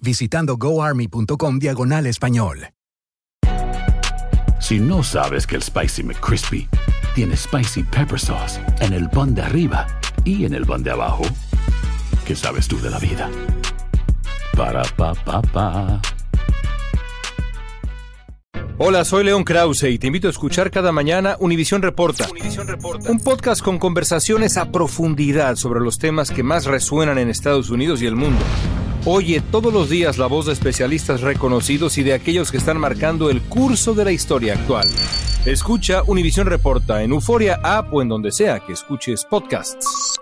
visitando goarmy.com diagonal español. Si no sabes que el Spicy McCrispy tiene Spicy Pepper Sauce en el pan de arriba y en el pan de abajo, ¿qué sabes tú de la vida? Para, pa, pa, pa. Hola, soy León Krause y te invito a escuchar cada mañana Univisión Reporta, un podcast con conversaciones a profundidad sobre los temas que más resuenan en Estados Unidos y el mundo. Oye todos los días la voz de especialistas reconocidos y de aquellos que están marcando el curso de la historia actual. Escucha Univisión Reporta en Euforia App o en donde sea que escuches podcasts.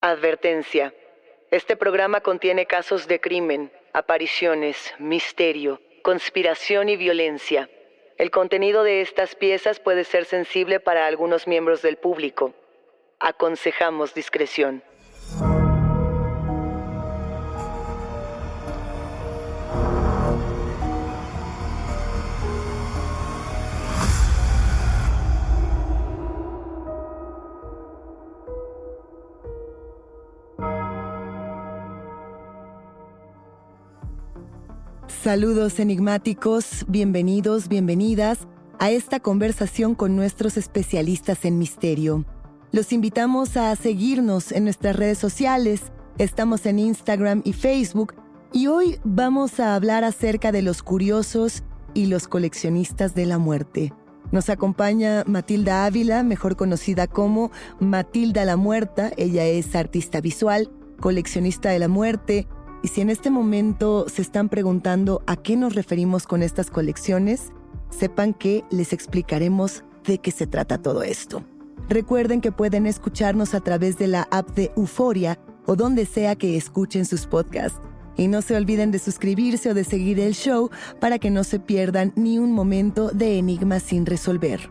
Advertencia. Este programa contiene casos de crimen, apariciones, misterio, conspiración y violencia. El contenido de estas piezas puede ser sensible para algunos miembros del público. Aconsejamos discreción. Saludos enigmáticos, bienvenidos, bienvenidas a esta conversación con nuestros especialistas en misterio. Los invitamos a seguirnos en nuestras redes sociales, estamos en Instagram y Facebook y hoy vamos a hablar acerca de los curiosos y los coleccionistas de la muerte. Nos acompaña Matilda Ávila, mejor conocida como Matilda la Muerta. Ella es artista visual, coleccionista de la muerte, y si en este momento se están preguntando a qué nos referimos con estas colecciones, sepan que les explicaremos de qué se trata todo esto. Recuerden que pueden escucharnos a través de la app de Euforia o donde sea que escuchen sus podcasts. Y no se olviden de suscribirse o de seguir el show para que no se pierdan ni un momento de enigmas sin resolver.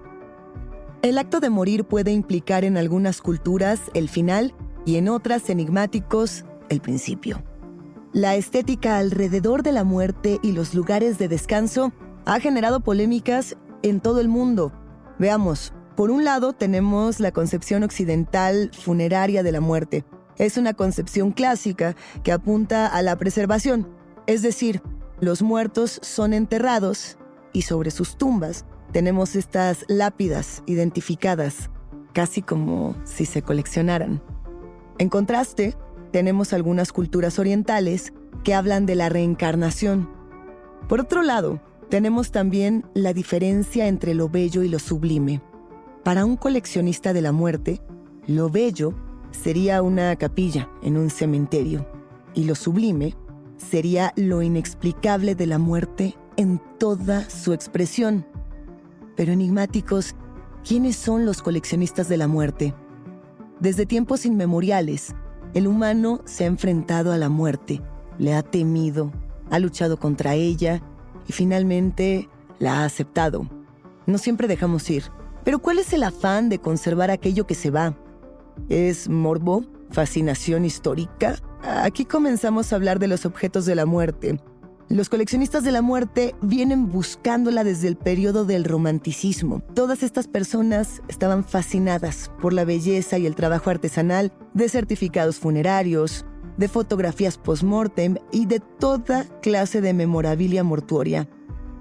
El acto de morir puede implicar en algunas culturas el final y en otras enigmáticos el principio. La estética alrededor de la muerte y los lugares de descanso ha generado polémicas en todo el mundo. Veamos, por un lado tenemos la concepción occidental funeraria de la muerte. Es una concepción clásica que apunta a la preservación, es decir, los muertos son enterrados y sobre sus tumbas tenemos estas lápidas identificadas, casi como si se coleccionaran. En contraste, tenemos algunas culturas orientales que hablan de la reencarnación. Por otro lado, tenemos también la diferencia entre lo bello y lo sublime. Para un coleccionista de la muerte, lo bello sería una capilla en un cementerio y lo sublime sería lo inexplicable de la muerte en toda su expresión. Pero enigmáticos, ¿quiénes son los coleccionistas de la muerte? Desde tiempos inmemoriales, el humano se ha enfrentado a la muerte, le ha temido, ha luchado contra ella y finalmente la ha aceptado. No siempre dejamos ir. Pero ¿cuál es el afán de conservar aquello que se va? ¿Es morbo? ¿Fascinación histórica? Aquí comenzamos a hablar de los objetos de la muerte. Los coleccionistas de la muerte vienen buscándola desde el periodo del romanticismo. Todas estas personas estaban fascinadas por la belleza y el trabajo artesanal de certificados funerarios, de fotografías post-mortem y de toda clase de memorabilia mortuoria.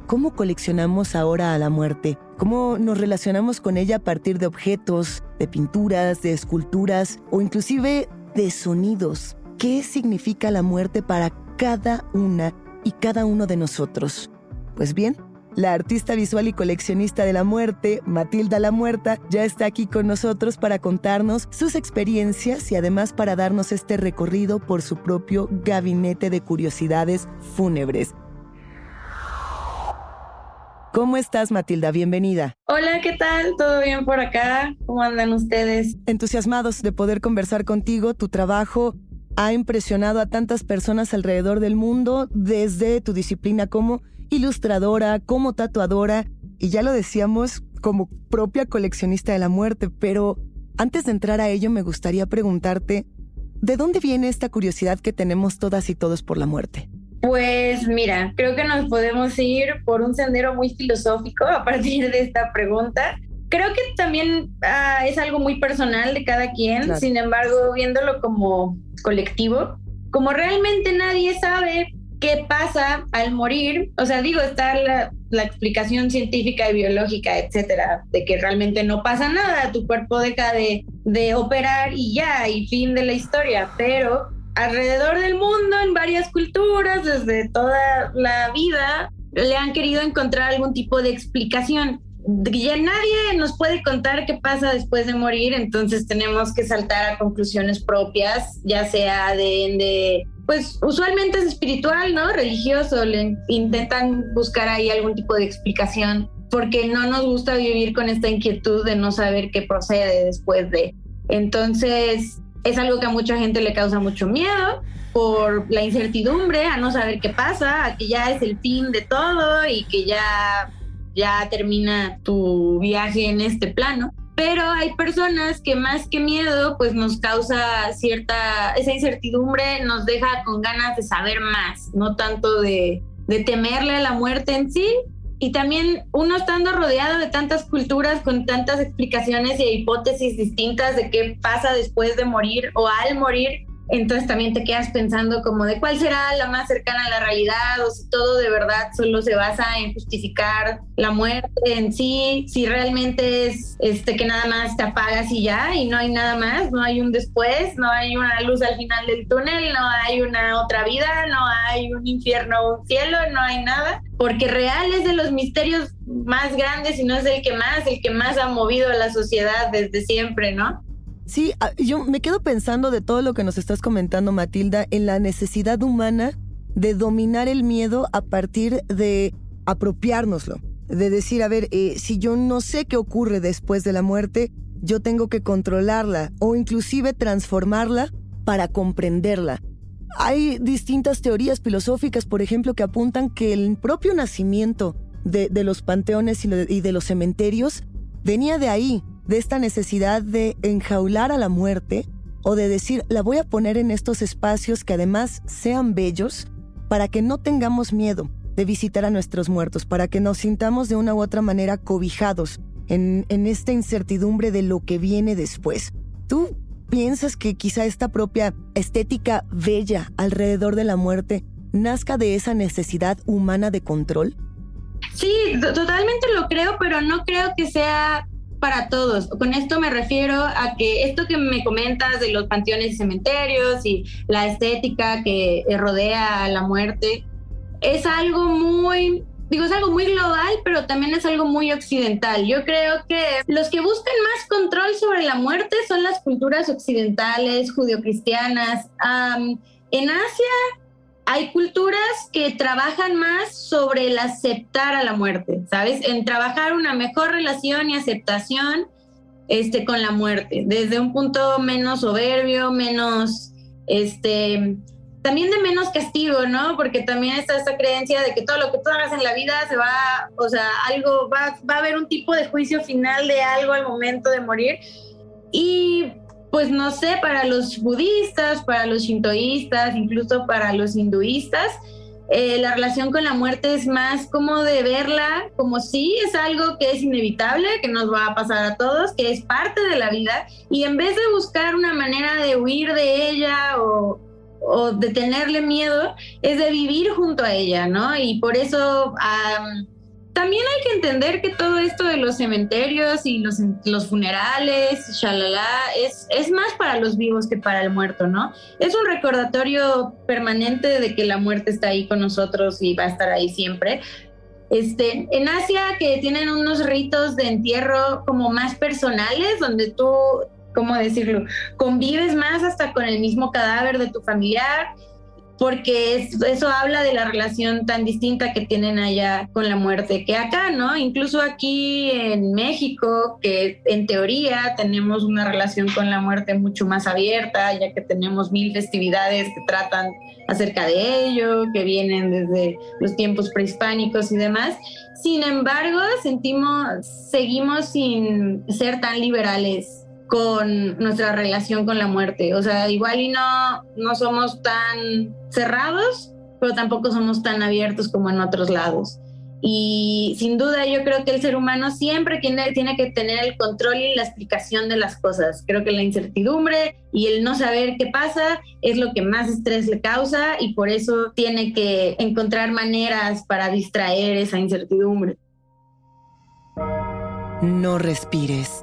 ¿Cómo coleccionamos ahora a la muerte? ¿Cómo nos relacionamos con ella a partir de objetos, de pinturas, de esculturas o inclusive de sonidos? ¿Qué significa la muerte para cada una y cada uno de nosotros? Pues bien, la artista visual y coleccionista de la muerte, Matilda la Muerta, ya está aquí con nosotros para contarnos sus experiencias y además para darnos este recorrido por su propio gabinete de curiosidades fúnebres. ¿Cómo estás, Matilda? Bienvenida. Hola, ¿qué tal? ¿Todo bien por acá? ¿Cómo andan ustedes? Entusiasmados de poder conversar contigo. Tu trabajo ha impresionado a tantas personas alrededor del mundo desde tu disciplina como ilustradora, como tatuadora y ya lo decíamos como propia coleccionista de la muerte. Pero antes de entrar a ello me gustaría preguntarte, ¿de dónde viene esta curiosidad que tenemos todas y todos por la muerte? Pues mira, creo que nos podemos ir por un sendero muy filosófico a partir de esta pregunta. Creo que también ah, es algo muy personal de cada quien, sin embargo, viéndolo como colectivo, como realmente nadie sabe qué pasa al morir, o sea, digo, está la, la, explicación científica y biológica, etcétera, de que realmente no pasa nada, tu cuerpo deja de, de operar y ya, y fin de la historia, pero alrededor del mundo, en varias culturas, desde toda la vida, le han querido encontrar algún tipo de explicación. Ya nadie nos puede contar qué pasa después de morir, entonces tenemos que saltar a conclusiones propias, ya sea de, de pues usualmente es espiritual, ¿no? Religioso, le intentan buscar ahí algún tipo de explicación, porque no nos gusta vivir con esta inquietud de no saber qué procede después de. Entonces, es algo que a mucha gente le causa mucho miedo por la incertidumbre, a no saber qué pasa, a que ya es el fin de todo y que ya, ya termina tu viaje en este plano. Pero hay personas que más que miedo, pues nos causa cierta, esa incertidumbre nos deja con ganas de saber más, no tanto de, de temerle a la muerte en sí, y también uno estando rodeado de tantas culturas con tantas explicaciones y hipótesis distintas de qué pasa después de morir o al morir, entonces también te quedas pensando como de cuál será la más cercana a la realidad o si todo de verdad solo se basa en justificar la muerte en sí, si realmente es este que nada más te apagas y ya y no hay nada más, no hay un después, no hay una luz al final del túnel, no hay una otra vida, no hay un infierno o un cielo, no hay nada, porque real es de los misterios más grandes y no es el que más, el que más ha movido a la sociedad desde siempre, ¿no? Sí, ah, yo me quedo pensando de todo lo que nos estás comentando, Matilda, en la necesidad humana de dominar el miedo a partir de apropiárnoslo. De decir, a ver, eh, si yo no sé qué ocurre después de la muerte, yo tengo que controlarla o inclusive transformarla para comprenderla. Hay distintas teorías filosóficas, por ejemplo, que apuntan que el propio nacimiento de, los panteones y de los cementerios venía de ahí, de esta necesidad de enjaular a la muerte o de decir, la voy a poner en estos espacios que además sean bellos para que no tengamos miedo de visitar a nuestros muertos, para que nos sintamos de una u otra manera cobijados en, en esta incertidumbre de lo que viene después. ¿Tú piensas que quizá esta propia estética bella alrededor de la muerte nazca de esa necesidad humana de control? Sí, totalmente lo creo, pero no creo que sea para todos. Con esto me refiero a que esto que me comentas de los panteones y cementerios y la estética que rodea a la muerte es algo muy digo, es algo muy global, pero también es algo muy occidental. Yo creo que los que buscan más control sobre la muerte son las culturas occidentales, judio-cristianas. en Asia hay culturas que trabajan más sobre el aceptar a la muerte, ¿sabes? En trabajar una mejor relación y aceptación este, con la muerte, desde un punto menos soberbio, menos, este, también de menos castigo, ¿no? Porque también está esta creencia de que todo lo que tú hagas en la vida se va, o sea, algo, va, va a haber un tipo de juicio final de algo al momento de morir. Y pues no sé, para los budistas, para los shintoístas, incluso para los hinduistas, eh, la relación con la muerte es más como de verla como si es algo que es inevitable, que nos va a pasar a todos, que es parte de la vida, y en vez de buscar una manera de huir de ella o, o de tenerle miedo, es de vivir junto a ella, ¿no? Y por eso también hay que entender que todo esto de los cementerios y los, funerales, shalala, es, es más para los vivos que para el muerto, ¿no? Es un recordatorio permanente de que la muerte está ahí con nosotros y va a estar ahí siempre. Este, en Asia que tienen unos ritos de entierro como más personales, donde tú, ¿cómo decirlo? Convives más hasta con el mismo cadáver de tu familiar porque eso habla de la relación tan distinta que tienen allá con la muerte que acá, ¿no? Incluso aquí en México, que en teoría tenemos una relación con la muerte mucho más abierta, ya que tenemos mil festividades que tratan acerca de ello, que vienen desde los tiempos prehispánicos y demás. Sin embargo, sentimos, seguimos sin ser tan liberales con nuestra relación con la muerte. O sea, igual y no, no somos tan cerrados, pero tampoco somos tan abiertos como en otros lados. Y sin duda yo creo que el ser humano siempre tiene, tiene que tener el control y la explicación de las cosas. Creo que la incertidumbre y el no saber qué pasa es lo que más estrés le causa y por eso tiene que encontrar maneras para distraer esa incertidumbre. No respires.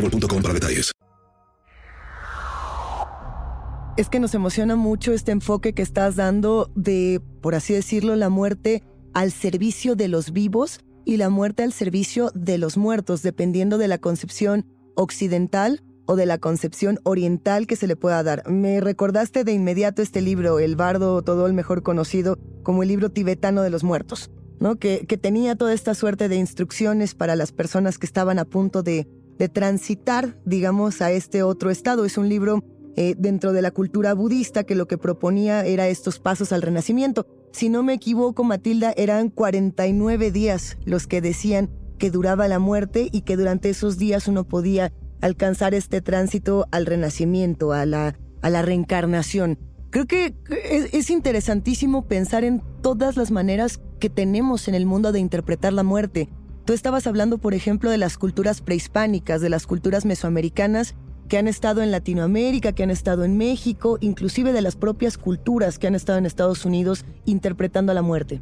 Es que nos emociona mucho este enfoque que estás dando de, por así decirlo, la muerte al servicio de los vivos y la muerte al servicio de los muertos, dependiendo de la concepción occidental o de la concepción oriental que se le pueda dar. Me recordaste de inmediato este libro, El Bardo, todo el mejor conocido como el libro tibetano de los muertos, ¿no? que, que tenía toda esta suerte de instrucciones para las personas que estaban a punto de de transitar, digamos, a este otro estado. Es un libro eh, dentro de la cultura budista que lo que proponía era estos pasos al renacimiento. Si no me equivoco, Matilda, eran 49 días los que decían que duraba la muerte y que durante esos días uno podía alcanzar este tránsito al renacimiento, a la, a la reencarnación. Creo que es, es interesantísimo pensar en todas las maneras que tenemos en el mundo de interpretar la muerte. Estabas hablando, por ejemplo, de las culturas prehispánicas, de las culturas mesoamericanas que han estado en Latinoamérica, que han estado en México, inclusive de las propias culturas que han estado en Estados Unidos interpretando a la muerte.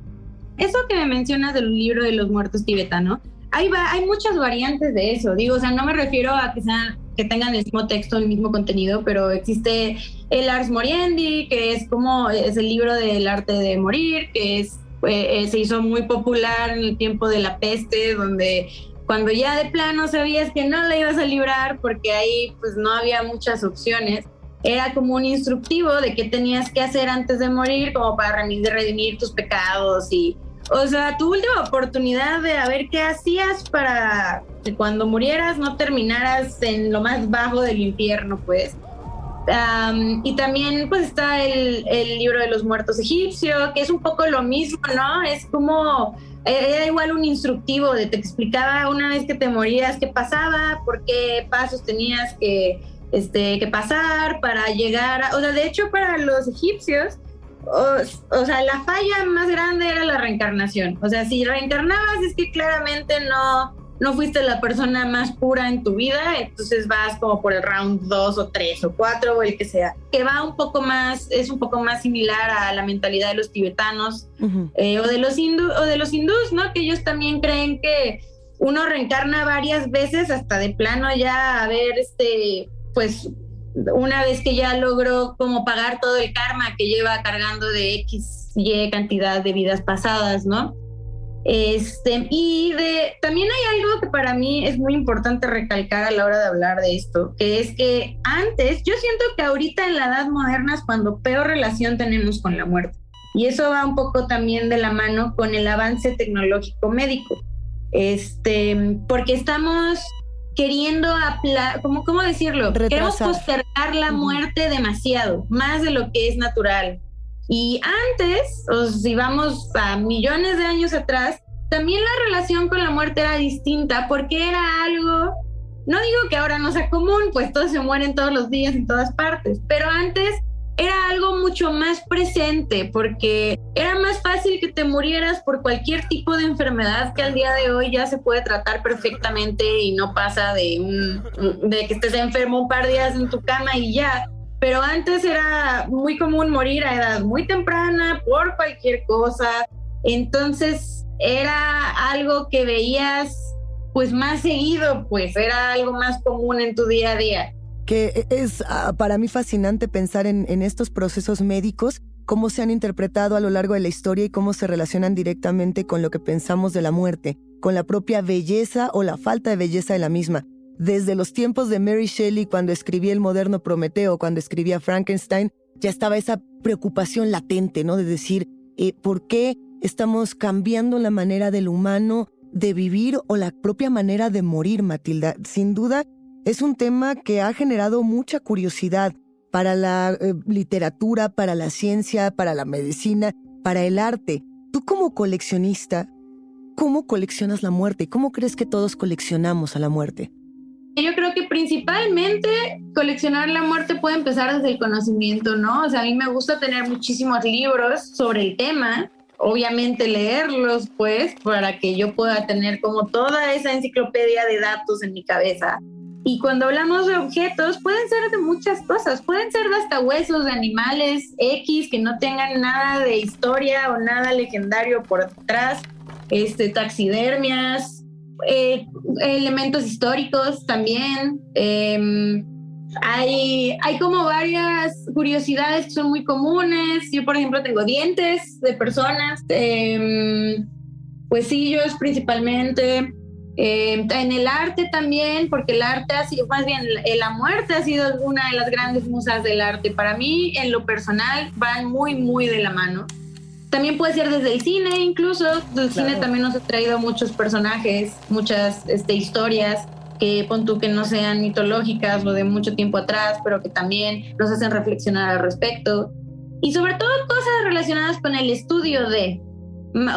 Eso que me mencionas del libro de los muertos tibetano, hay, hay muchas variantes de eso. Digo, o sea, no me refiero a que, sean, que tengan el mismo texto, el mismo contenido, pero existe el Ars Moriendi, que es como es el libro del arte de morir, que es eh, se hizo muy popular en el tiempo de la peste, donde cuando ya de plano sabías que no la ibas a librar porque ahí pues no había muchas opciones. era como un instructivo de qué tenías que hacer antes de morir, como para redimir tus pecados y, o sea, tu última oportunidad de a ver qué hacías para que cuando murieras no terminaras en lo más bajo del infierno, pues. Y también pues está el, libro de los muertos egipcio, que es un poco lo mismo, ¿no? Es como, eh, era igual un instructivo de te explicaba una vez que te morías qué pasaba, por qué pasos tenías que este, que pasar para llegar a, o sea, de hecho para los egipcios, o, sea, la falla más grande era la reencarnación. O sea, si reencarnabas es que claramente no, no fuiste la persona más pura en tu vida, entonces vas como por el round 2 o 3 o 4 o el que sea, que va un poco más, es un poco más similar a la mentalidad de los tibetanos eh, o, de los hindú, o de los hindús, ¿no? Que ellos también creen que uno reencarna varias veces hasta de plano ya a ver este pues una vez que ya logró como pagar todo el karma que lleva cargando de X, Y cantidad de vidas pasadas, ¿no? Este, y de, también hay algo que para mí es muy importante recalcar a la hora de hablar de esto, que es que antes, yo siento que ahorita en la edad moderna es cuando peor relación tenemos con la muerte. Y eso va un poco también de la mano con el avance tecnológico médico. Este, porque estamos queriendo, ¿cómo, ¿cómo decirlo? Queremos postergar la muerte demasiado, más de lo que es natural. Y antes, o si vamos a millones de años atrás, también la relación con la muerte era distinta porque era algo, no digo que ahora no sea común, pues todos se mueren todos los días en todas partes, pero antes era algo mucho más presente porque era más fácil que te murieras por cualquier tipo de enfermedad que al día de hoy ya se puede tratar perfectamente y no pasa de, un, de que estés enfermo un par de días en tu cama y ya. Pero antes era muy común morir a edad muy temprana por cualquier cosa. Entonces era algo que veías pues más seguido, pues era algo más común en tu día a día que es ah, para mí fascinante pensar en, estos procesos médicos, cómo se han interpretado a lo largo de la historia y cómo se relacionan directamente con lo que pensamos de la muerte, con la propia belleza o la falta de belleza de la misma. Desde los tiempos de Mary Shelley, cuando escribía el moderno Prometeo, cuando escribía Frankenstein, ya estaba esa preocupación latente, ¿no? De decir, eh, ¿por qué estamos cambiando la manera del humano de vivir o la propia manera de morir, Matilda? Sin duda, es un tema que ha generado mucha curiosidad para la eh, literatura, para la ciencia, para la medicina, para el arte. Tú como coleccionista, ¿cómo coleccionas la muerte? ¿Cómo crees que todos coleccionamos a la muerte? Yo creo que principalmente coleccionar la muerte puede empezar desde el conocimiento, ¿no? O sea, a mí me gusta tener muchísimos libros sobre el tema, obviamente leerlos, pues, para que yo pueda tener como toda esa enciclopedia de datos en mi cabeza. Y cuando hablamos de objetos, pueden ser de muchas cosas, pueden ser hasta huesos de animales X que no tengan nada de historia o nada legendario por detrás, este, taxidermias, eh, elementos históricos también. Em, hay, hay como varias curiosidades que son muy comunes. Yo, por ejemplo, tengo dientes de personas, eh, huesillos principalmente. Eh, en el arte también, porque el arte ha sido, más bien la muerte ha sido una de las grandes musas del arte. Para mí, en lo personal, van muy, muy de la mano. También puede ser desde el cine, incluso. Del cine también nos ha traído muchos personajes, muchas este, historias que pon tú que no sean mitológicas o de mucho tiempo atrás, pero que también nos hacen reflexionar al respecto. Y sobre todo cosas relacionadas con el estudio de,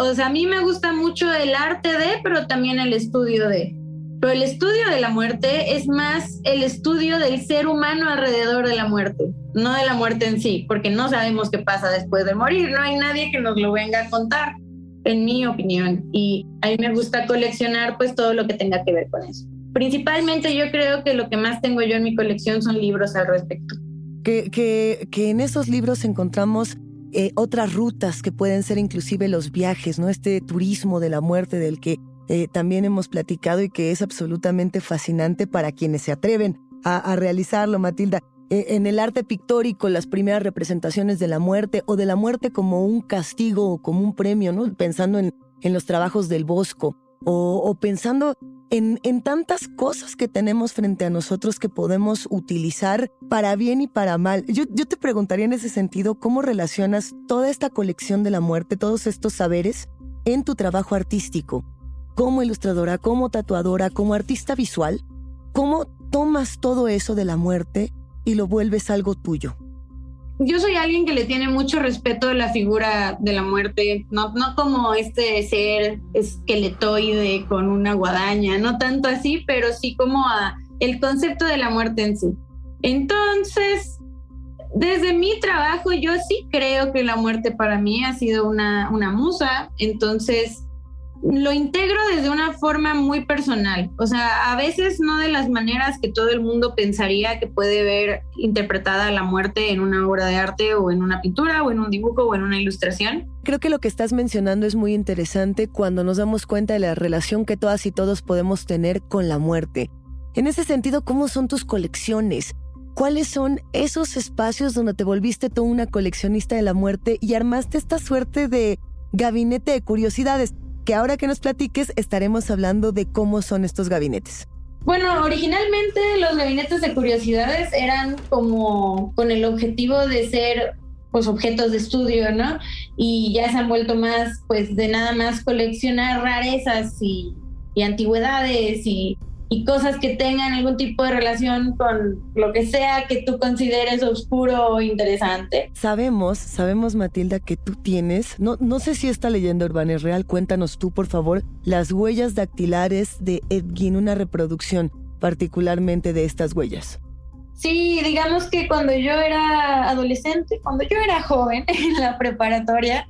o sea, a mí me gusta mucho el arte de, pero también el estudio de. Pero el estudio de la muerte es más el estudio del ser humano alrededor de la muerte, no de la muerte en sí, porque no sabemos qué pasa después de morir, no hay nadie que nos lo venga a contar, en mi opinión. Y a mí me gusta coleccionar pues todo lo que tenga que ver con eso. Principalmente yo creo que lo que más tengo yo en mi colección son libros al respecto. Que, que, que en esos libros encontramos eh, otras rutas que pueden ser inclusive los viajes, ¿no? Este turismo de la muerte del que eh, también hemos platicado y que es absolutamente fascinante para quienes se atreven a, realizarlo, Matilda. Eh, en el arte pictórico, las primeras representaciones de la muerte o de la muerte como un castigo o como un premio, ¿no? Pensando en, en los trabajos del Bosco o, pensando en, en, tantas cosas que tenemos frente a nosotros que podemos utilizar para bien y para mal. Yo, yo te preguntaría en ese sentido, ¿cómo relacionas toda esta colección de la muerte, todos estos saberes, en tu trabajo artístico? Como ilustradora, como tatuadora, como artista visual, ¿cómo tomas todo eso de la muerte y lo vuelves algo tuyo? yo soy alguien que le tiene mucho respeto a la figura de la muerte, no, no como este ser esqueletoide con una guadaña, no tanto así, pero sí como a el concepto de la muerte en sí. Entonces, desde mi trabajo, yo sí creo que la muerte para mí ha sido una, una musa, entonces lo integro desde una forma muy personal, o sea, a veces no de las maneras que todo el mundo pensaría que puede ver interpretada la muerte en una obra de arte o en una pintura o en un dibujo o en una ilustración. Creo que lo que estás mencionando es muy interesante cuando nos damos cuenta de la relación que todas y todos podemos tener con la muerte. En ese sentido, ¿cómo son tus colecciones? ¿Cuáles son esos espacios donde te volviste toda una coleccionista de la muerte y armaste esta suerte de gabinete de curiosidades? Que ahora que nos platiques estaremos hablando de cómo son estos gabinetes. Bueno, originalmente los gabinetes de curiosidades eran como con el objetivo de ser pues objetos de estudio, ¿no? Y ya se han vuelto más pues de nada más coleccionar rarezas y, y antigüedades y y cosas que tengan algún tipo de relación con lo que sea que tú consideres oscuro o interesante. Sabemos, sabemos Matilda que tú tienes, no, no sé si esta leyenda urbana es real, cuéntanos tú por favor, las huellas dactilares de Edgin, una reproducción particularmente de estas huellas. Sí, digamos que cuando yo era adolescente, cuando yo era joven en la preparatoria,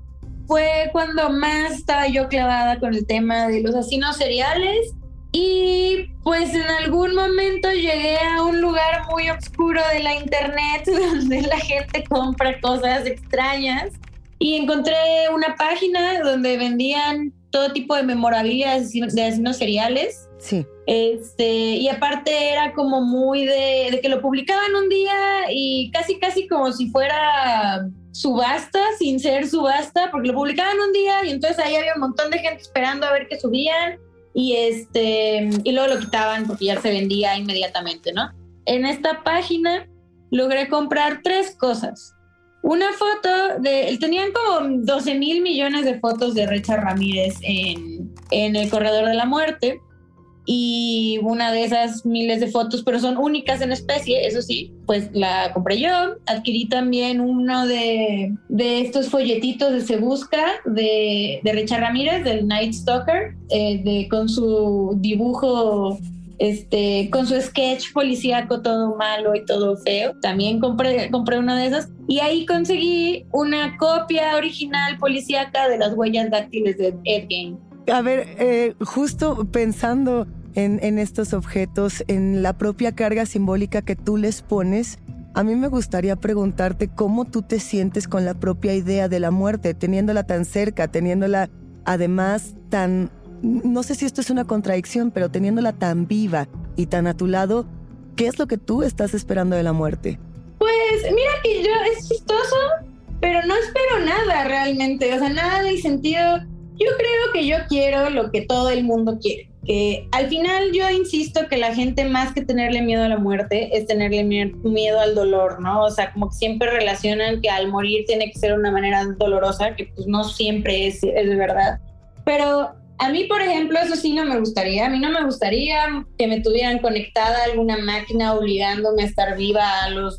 fue cuando más estaba yo clavada con el tema de los asesinos seriales y pues en algún momento llegué a un lugar muy oscuro de la internet donde la gente compra cosas extrañas y encontré una página donde vendían todo tipo de memorabilia de asesinos, seriales. Sí. Este, y aparte era como muy de, de, que lo publicaban un día y casi casi como si fuera subasta, sin ser subasta, porque lo publicaban un día y entonces ahí había un montón de gente esperando a ver qué subían y este y luego lo quitaban porque ya se vendía inmediatamente, ¿no? En esta página logré comprar tres cosas. Una foto de, tenían como 12 mil millones de fotos de Richard Ramírez en, en el Corredor de la Muerte y una de esas miles de fotos, pero son únicas en especie, eso sí, pues la compré yo. Adquirí también uno de, de estos folletitos de Se Busca de, de Richard Ramírez, del Night Stalker, eh, de, con su dibujo este, con su sketch policíaco todo malo y todo feo. También compré, compré una de esas. Y ahí conseguí una copia original policíaca de las huellas dáctiles de Ed Gein. A ver, eh, justo pensando en, en estos objetos, en la propia carga simbólica que tú les pones, a mí me gustaría preguntarte cómo tú te sientes con la propia idea de la muerte, teniéndola tan cerca, teniéndola además tan, no sé si esto es una contradicción, pero teniéndola tan viva y tan a tu lado, ¿qué es lo que tú estás esperando de la muerte? Pues mira que yo es chistoso, pero no espero nada realmente, o sea, nada de sentido yo creo que yo quiero lo que todo el mundo quiere. Que al final yo insisto que la gente más que tenerle miedo a la muerte es tenerle miedo al dolor, ¿no? O sea, como que siempre relacionan que al morir tiene que ser una manera dolorosa, que pues no siempre es, es verdad. Pero a mí, por ejemplo, eso sí no me gustaría. A mí no me gustaría que me tuvieran conectada a alguna máquina obligándome a estar viva a los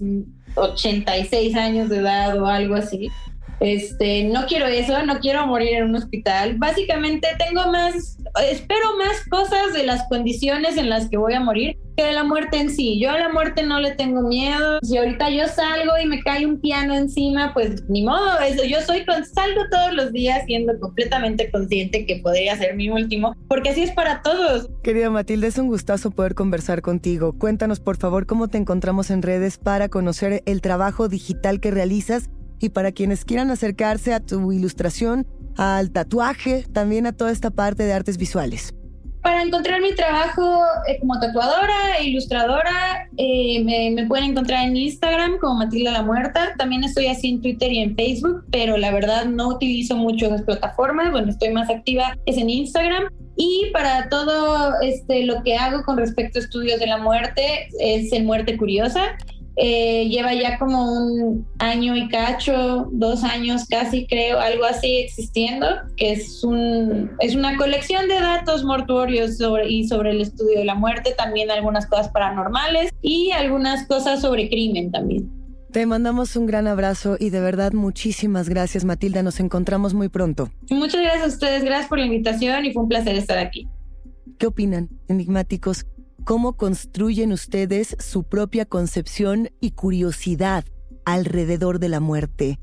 86 años de edad o algo así. Este, no quiero eso, no quiero morir en un hospital. Básicamente tengo más, espero más cosas de las condiciones en las que voy a morir que de la muerte en sí. Yo a la muerte no le tengo miedo. Si ahorita yo salgo y me cae un piano encima, pues ni modo, eso. Yo soy salgo todos los días siendo completamente consciente que podría ser mi último, porque así es para todos. Querida Matilde, es un gustazo poder conversar contigo. Cuéntanos, por favor, cómo te encontramos en redes para conocer el trabajo digital que realizas y para quienes quieran acercarse a tu ilustración, al tatuaje, también a toda esta parte de artes visuales. Para encontrar mi trabajo eh, como tatuadora e ilustradora, eh, me, me, pueden encontrar en Instagram como Matilda la Muerta. También estoy así en Twitter y en Facebook, pero la verdad no utilizo mucho esas plataformas. Bueno, estoy más activa es en Instagram. Y para todo este, lo que hago con respecto a estudios de la muerte es en Muerte Curiosa. Eh, lleva ya como un año y cacho, dos años casi creo, algo así existiendo, que es, un, es una colección de datos mortuorios sobre, y sobre el estudio de la muerte, también algunas cosas paranormales y algunas cosas sobre crimen también. Te mandamos un gran abrazo y de verdad muchísimas gracias Matilda, nos encontramos muy pronto. Muchas gracias a ustedes, gracias por la invitación y fue un placer estar aquí. ¿Qué opinan, enigmáticos? Cómo construyen ustedes su propia concepción y curiosidad alrededor de la muerte.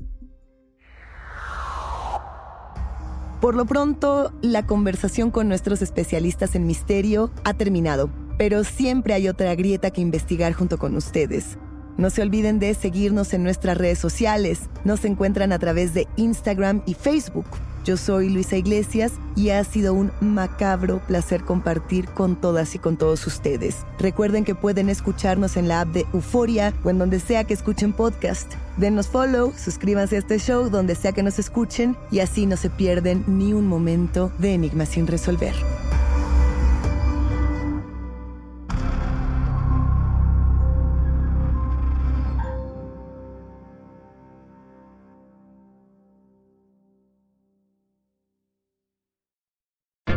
Por lo pronto, la conversación con nuestros especialistas en misterio ha terminado, pero siempre hay otra grieta que investigar junto con ustedes. No se olviden de seguirnos en nuestras redes sociales. Nos encuentran a través de Instagram y Facebook. Yo soy Luisa Iglesias y ha sido un macabro placer compartir con todas y con todos ustedes. Recuerden que pueden escucharnos en la app de Euforia o en donde sea que escuchen podcast. Denos follow, suscríbanse a este show donde sea que nos escuchen y así no se pierden ni un momento de Enigma sin resolver.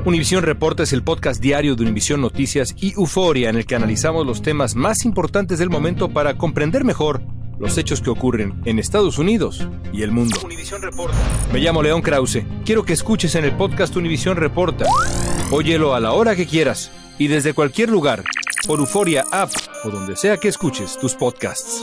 Univisión Reporta es el podcast diario de Univisión Noticias y Euforia en el que analizamos los temas más importantes del momento para comprender mejor los hechos que ocurren en Estados Unidos y el mundo. Reporta. Me llamo León Krause. Quiero que escuches en el podcast Univisión Reporta. Óyelo a la hora que quieras y desde cualquier lugar, por Euforia App o donde sea que escuches tus podcasts.